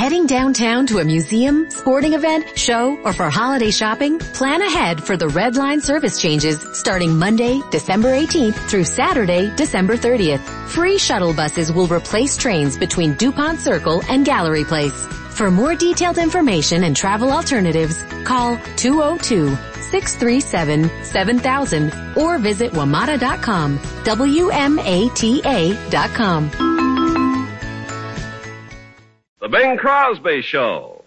Heading downtown to a museum, sporting event, show, or for holiday shopping? Plan ahead for the Red Line service changes starting Monday, December 18th through Saturday, December 30th. Free shuttle buses will replace trains between DuPont Circle and Gallery Place. For more detailed information and travel alternatives, call 202-637-7000 or visit WMATA.com, W-M-A-T-A.com. Bing Crosby Show.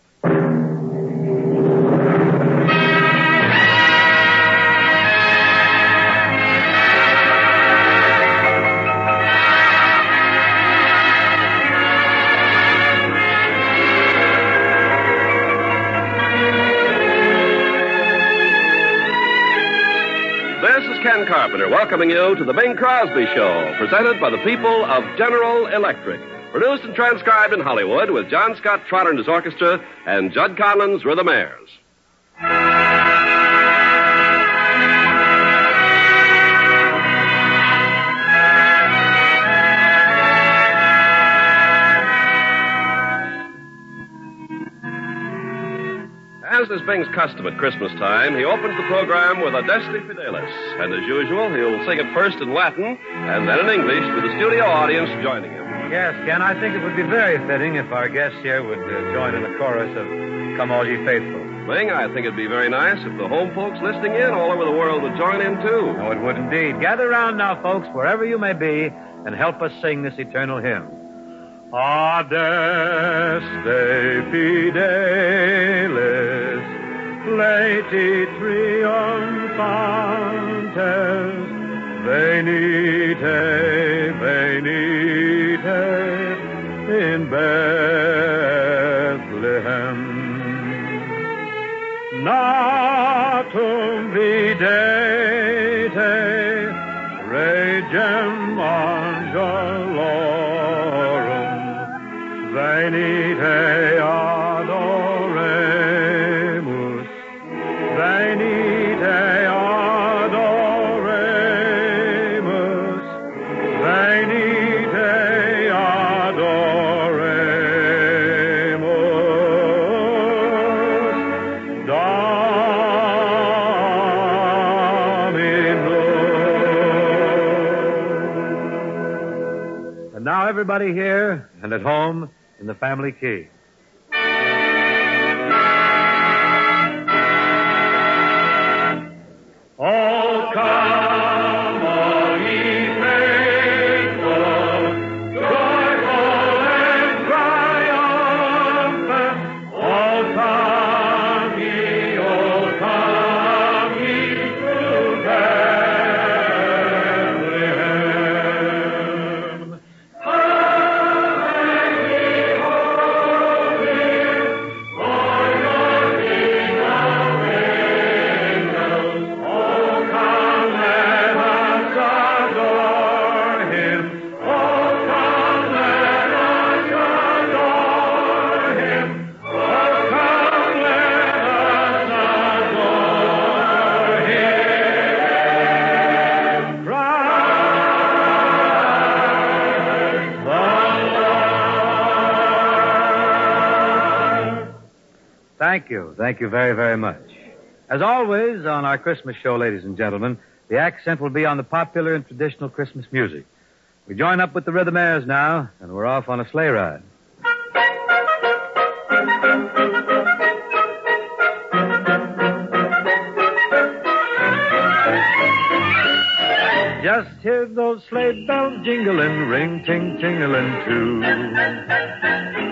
This is Ken Carpenter welcoming you to the Bing Crosby Show, presented by the people of General Electric. Produced and transcribed in Hollywood with John Scott Trotter and his orchestra and Judd Collins the mayors. As is Bing's custom at Christmas time, he opens the program with Adeste Fideles. And as usual, he'll sing it first in Latin and then in English with the studio audience joining him. Yes, Ken, I think it would be very fitting if our guests here would uh, join in the chorus of Come All Ye Faithful. Bing, I think it'd be very nice if the home folks listening in all over the world would join in too. Oh, it would indeed. Gather round now, folks, wherever you may be, and help us sing this eternal hymn. Adeste fideles, laeti triumphantes, venite, venite, in Bethlehem. Natum videte, regem angelorum, venite adoremus, here and at home in the family key. You. Thank you very, very much. As always, on our Christmas show, ladies and gentlemen, the accent will be on the popular and traditional Christmas music. We join up with the Rhythmaires now, and we're off on a sleigh ride. Just hear those sleigh bells jingling, ring ting tingling too.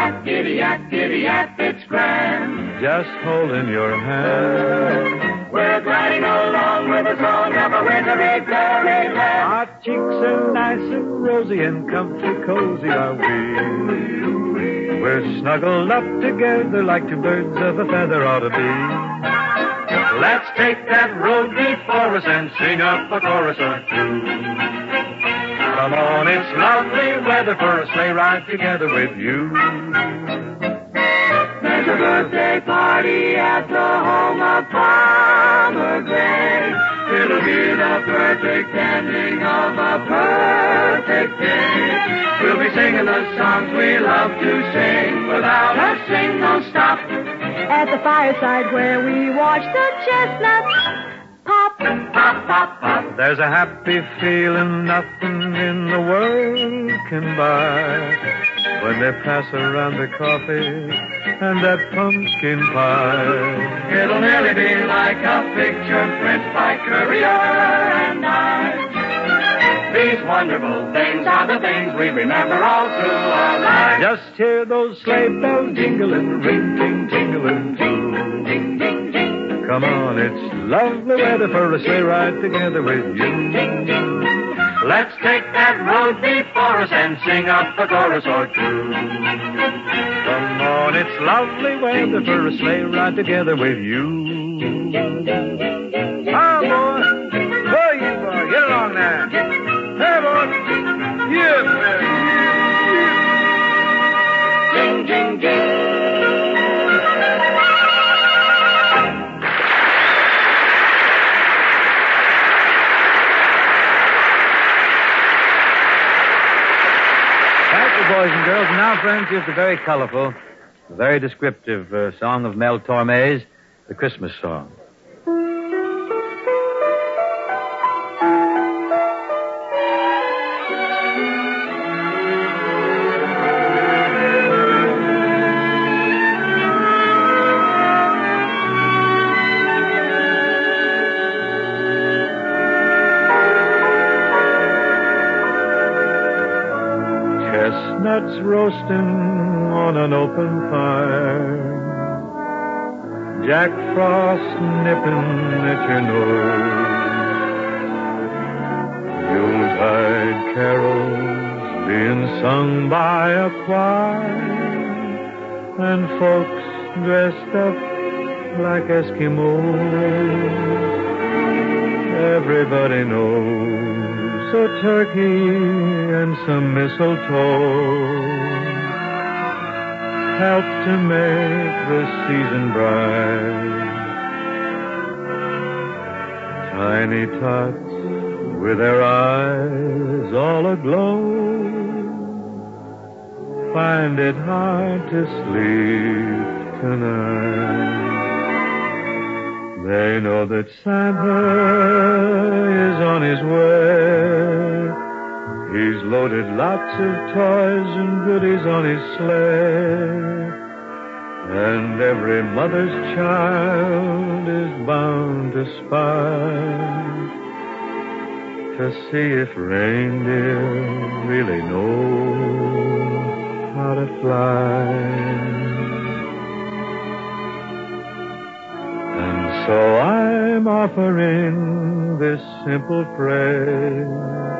Up, giddy up, giddy up, it's grand. Just holding your hand. We're gliding along with the song of a wintry fairyland. Our cheeks are nice and rosy and comfy cozy are we. We're snuggled up together like two birds of a feather ought to be. Let's take that road before us and sing up a chorus or two. Come on, it's lovely weather for a sleigh ride together with you. There's a birthday party at the home of Farmer Gray. It'll be the perfect ending of a perfect day. We'll be singing the songs we love to sing without a single stop. At the fireside where we watch the chestnuts There's a happy feeling nothing in the world can buy. When they pass around the coffee and that pumpkin pie. It'll nearly be like a picture print by Currier and Ives. These wonderful things are the things we remember all through our lives. Just hear those sleigh bells jingling, ring, ting, tingling, too. Ding, ding, ding. Come on, it's lovely weather for a sleigh ride together with you. Let's take that road before us and sing up a chorus or two. Come on, it's lovely weather for a sleigh ride together with you. Friends, here's the very colorful, very descriptive uh, song of Mel Torme's, the Christmas song. Chestnuts roasting on an open fire. Jack Frost nipping at your nose. Yuletide carols being sung by a choir. And folks dressed up like Eskimos. Everybody knows a turkey and some mistletoe help to make the season bright. Tiny tots with their eyes all aglow find it hard to sleep tonight. They know that Santa is on his way. He's loaded lots of toys and goodies on his sleigh. And every mother's child is bound to spy to see if reindeer really know how to fly. And so I'm offering this simple phrase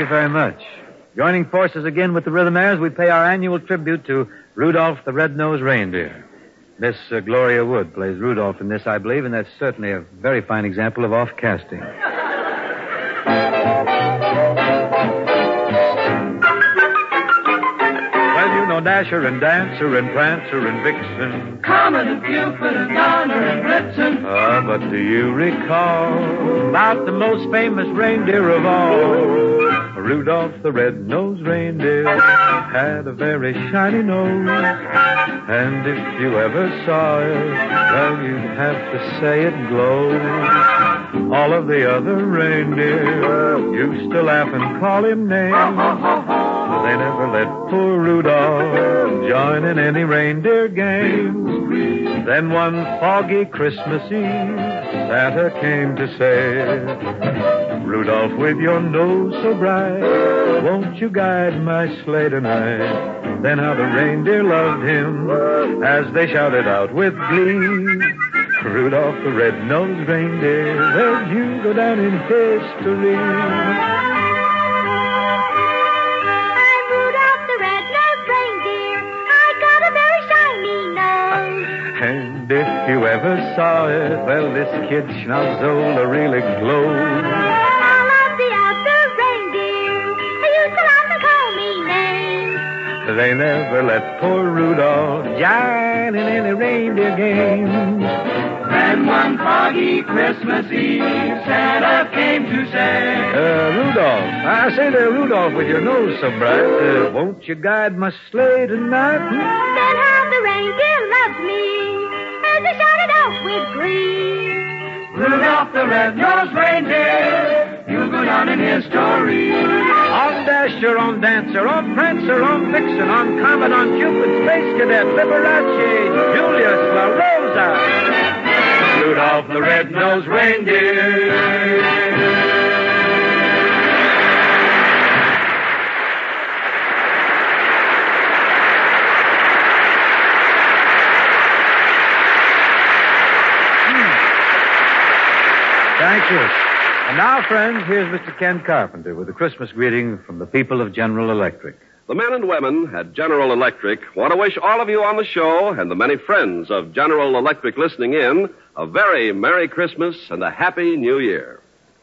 you very much. Joining forces again with the Rhythmaires, we pay our annual tribute to Rudolph the Red-Nosed Reindeer. Miss uh, Gloria Wood plays Rudolph in this, I believe, and that's certainly a very fine example of off-casting. Well, you know Dasher and Dancer and Prancer and Vixen. Comet and Cupid and Donner and Blitzen. Ah, but do you recall about the most famous reindeer of all? Rudolph the red-nosed reindeer had a very shiny nose. And if you ever saw it, well, you'd have to say it glowed. All of the other reindeer used to laugh and call him names. They never let poor Rudolph join in any reindeer games. Then one foggy Christmas Eve, Santa came to say, Rudolph, with your nose so bright, won't you guide my sleigh tonight? Then how the reindeer loved him as they shouted out with glee. Rudolph the red-nosed reindeer, well, you go down in history. I'm Rudolph the red-nosed reindeer. I got a very shiny nose. And if you ever saw it, well, this kid Schnozzola really glowed. Names. They never let poor Rudolph join in any reindeer games. Then one foggy Christmas Eve, Santa came to say, Uh, Rudolph, I say there, Rudolph, with your nose so bright, uh, won't you guide my sleigh tonight? Then how the reindeer loved me as they shouted out with glee. Rudolph the red-nosed reindeer, you'll go down in history. On Dasher, on Dancer, on Prancer, on Vixen, on Comet, on Cupid, Space Cadet, Liberace, Julius, La Rosa. Rudolph the red-nosed reindeer. Hmm. Thank you. And now, friends, here's Mr. Ken Carpenter with a Christmas greeting from the people of General Electric. The men and women at General Electric want to wish all of you on the show and the many friends of General Electric listening in a very Merry Christmas and a Happy New Year.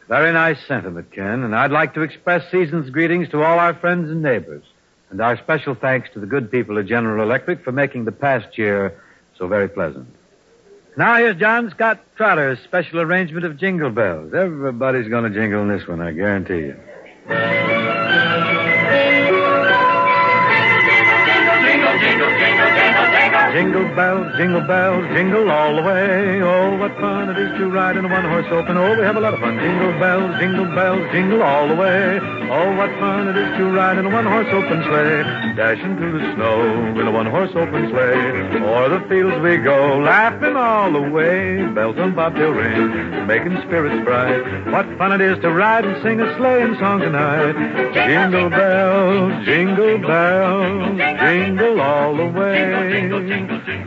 Very nice sentiment, Ken, and I'd like to express season's greetings to all our friends and neighbors. And our special thanks to the good people of General Electric for making the past year so very pleasant. Now here's John Scott Trotter's special arrangement of Jingle Bells. Everybody's going to jingle in this one, I guarantee you. Jingle, jingle, jingle, jingle, jingle. Jingle bells, jingle bells, jingle all the way. Oh, what fun it is to ride in a one-horse open. Oh, we have a lot of fun. Jingle bells, jingle bells, jingle all the way. Oh, what fun it is to ride in a one-horse open sleigh. Dashing through the snow in a one-horse open sleigh. O'er the fields we go, laughing all the way. Bells on bobtail ring, making spirits bright. What fun it is to ride and sing a sleighing song tonight. Jingle bells, jingle bells, jingle all the way.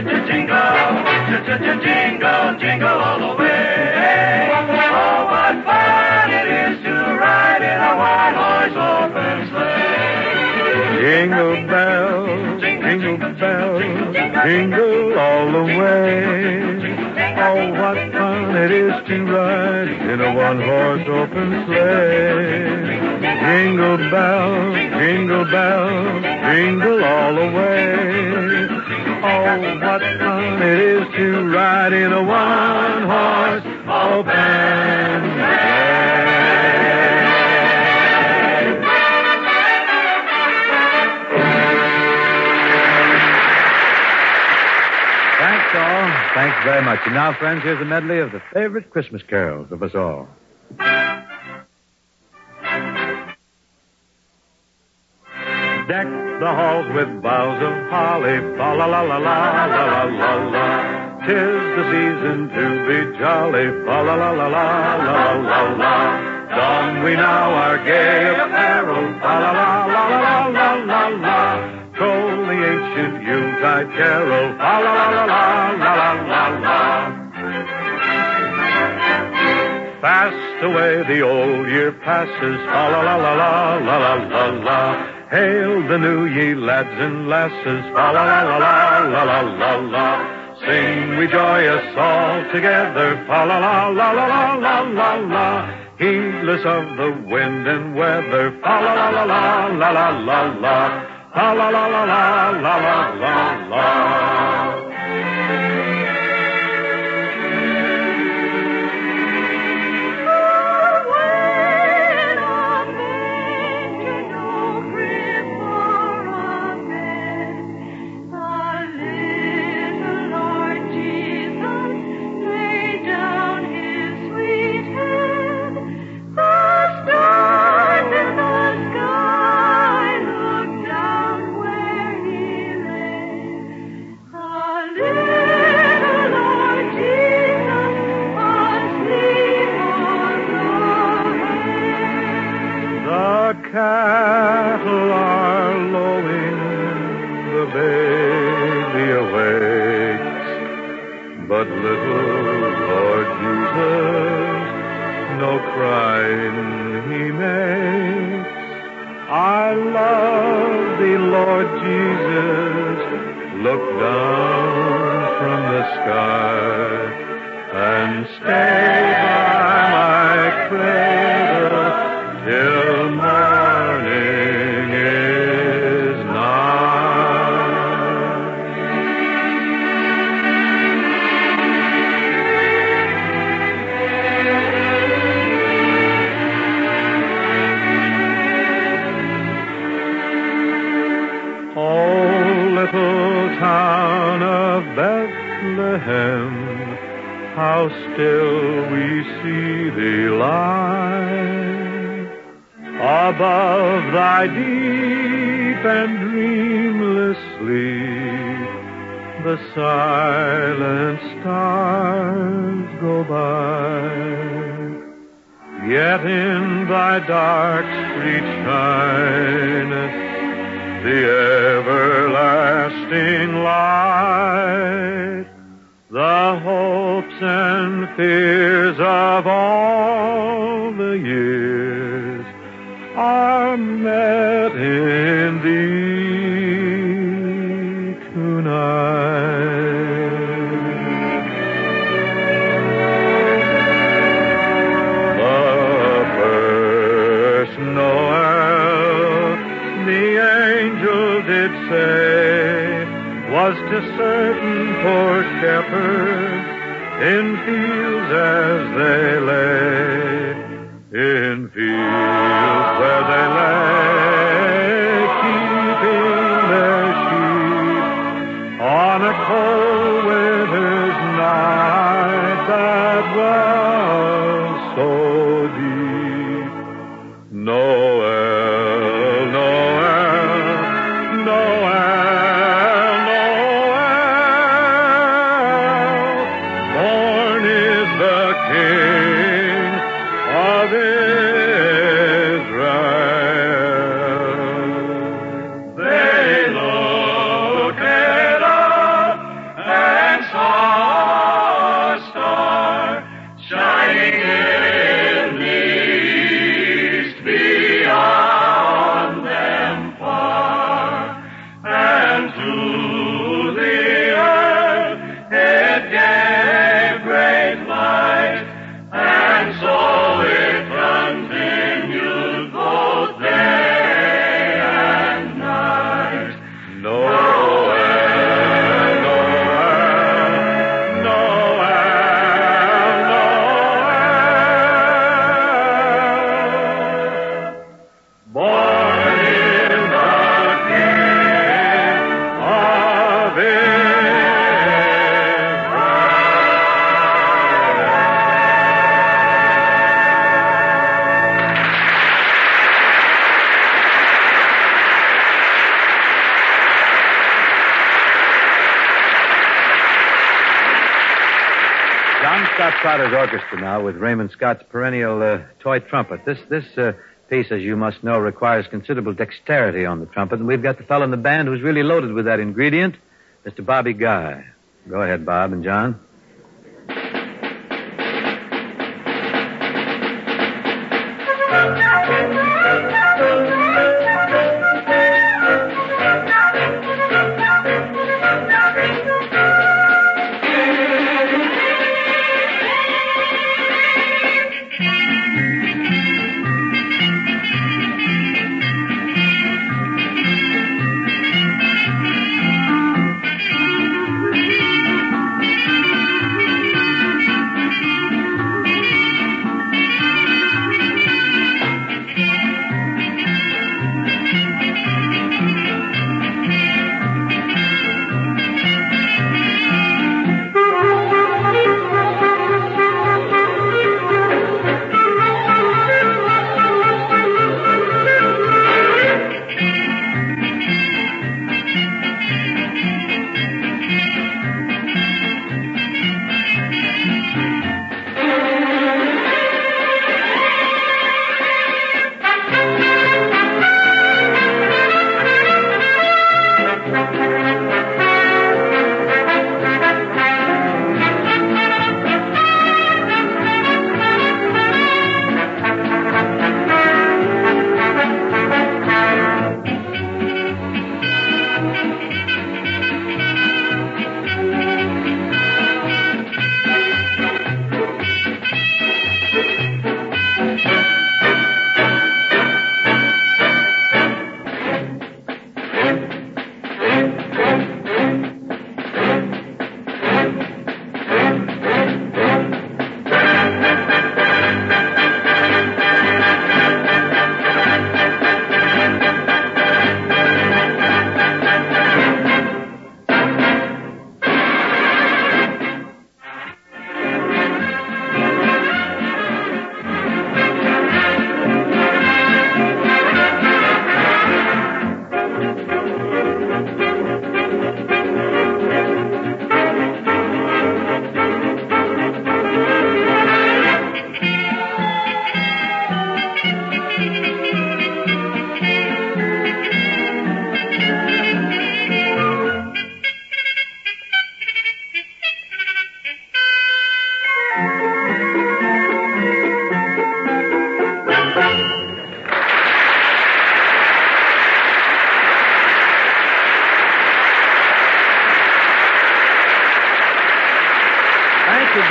Jingle, jingle, jingle, jingle all the way. Oh, what fun it is to ride in a one-horse open sleigh. Jingle bells, jingle bells, jingle all the way. Oh, what fun it is to ride in a one-horse open sleigh. Jingle bells, jingle bells, jingle all the way. Oh, what fun it is to ride in a one-horse open sleigh. Thanks, all. Thanks very much. And now, friends, here's a medley of the favorite Christmas carols of us all. Deck the halls with boughs of holly. Fa la la la la la la la la. Tis the season to be jolly. Fa la la la la la la la. Don we now our gay apparel. Fa la la la la la la la. Troll the ancient Yuletide carol. Fa la la la la la la la la. Fast away the old year passes. Fa la la la la la la la la. Hail the new ye lads and lasses. Fa la la la la la la la. Sing we joyous all together. Fa la la la la la la la la. Heedless of the wind and weather. Fa la la la la la la la la. Fa la la la la la la la la. How still we see thee lie. Above thy deep and dreamless sleep, the silent stars go by. Yet in thy dark street shineth the everlasting light. The hopes and fears of all the years are met in thee tonight. The first Noel, the angel did say, was to certain poor shepherds in fields as they lay, in fields where they lay, keeping their sheep on a cold winter's night that was so John Scott Trotter's orchestra now with Raymond Scott's perennial uh, toy trumpet. This this uh, piece, as you must know, requires considerable dexterity on the trumpet, and we've got the fellow in the band who's really loaded with that ingredient, Mr. Bobby Guy. Go ahead, Bob and John.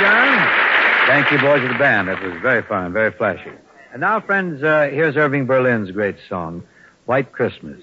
John. Thank you, boys of the band. That was very fine, very flashy. And now, friends, uh, here's Irving Berlin's great song, White Christmas.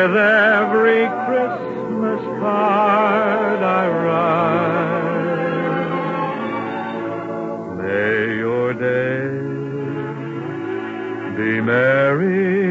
With every Christmas card I write. May your day be merry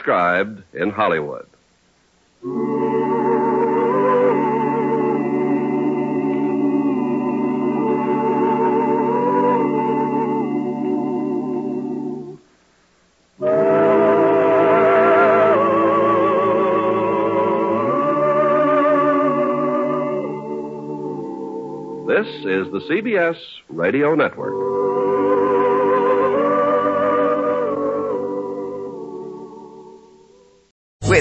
Transcribed in Hollywood. This is the CBS Radio Network.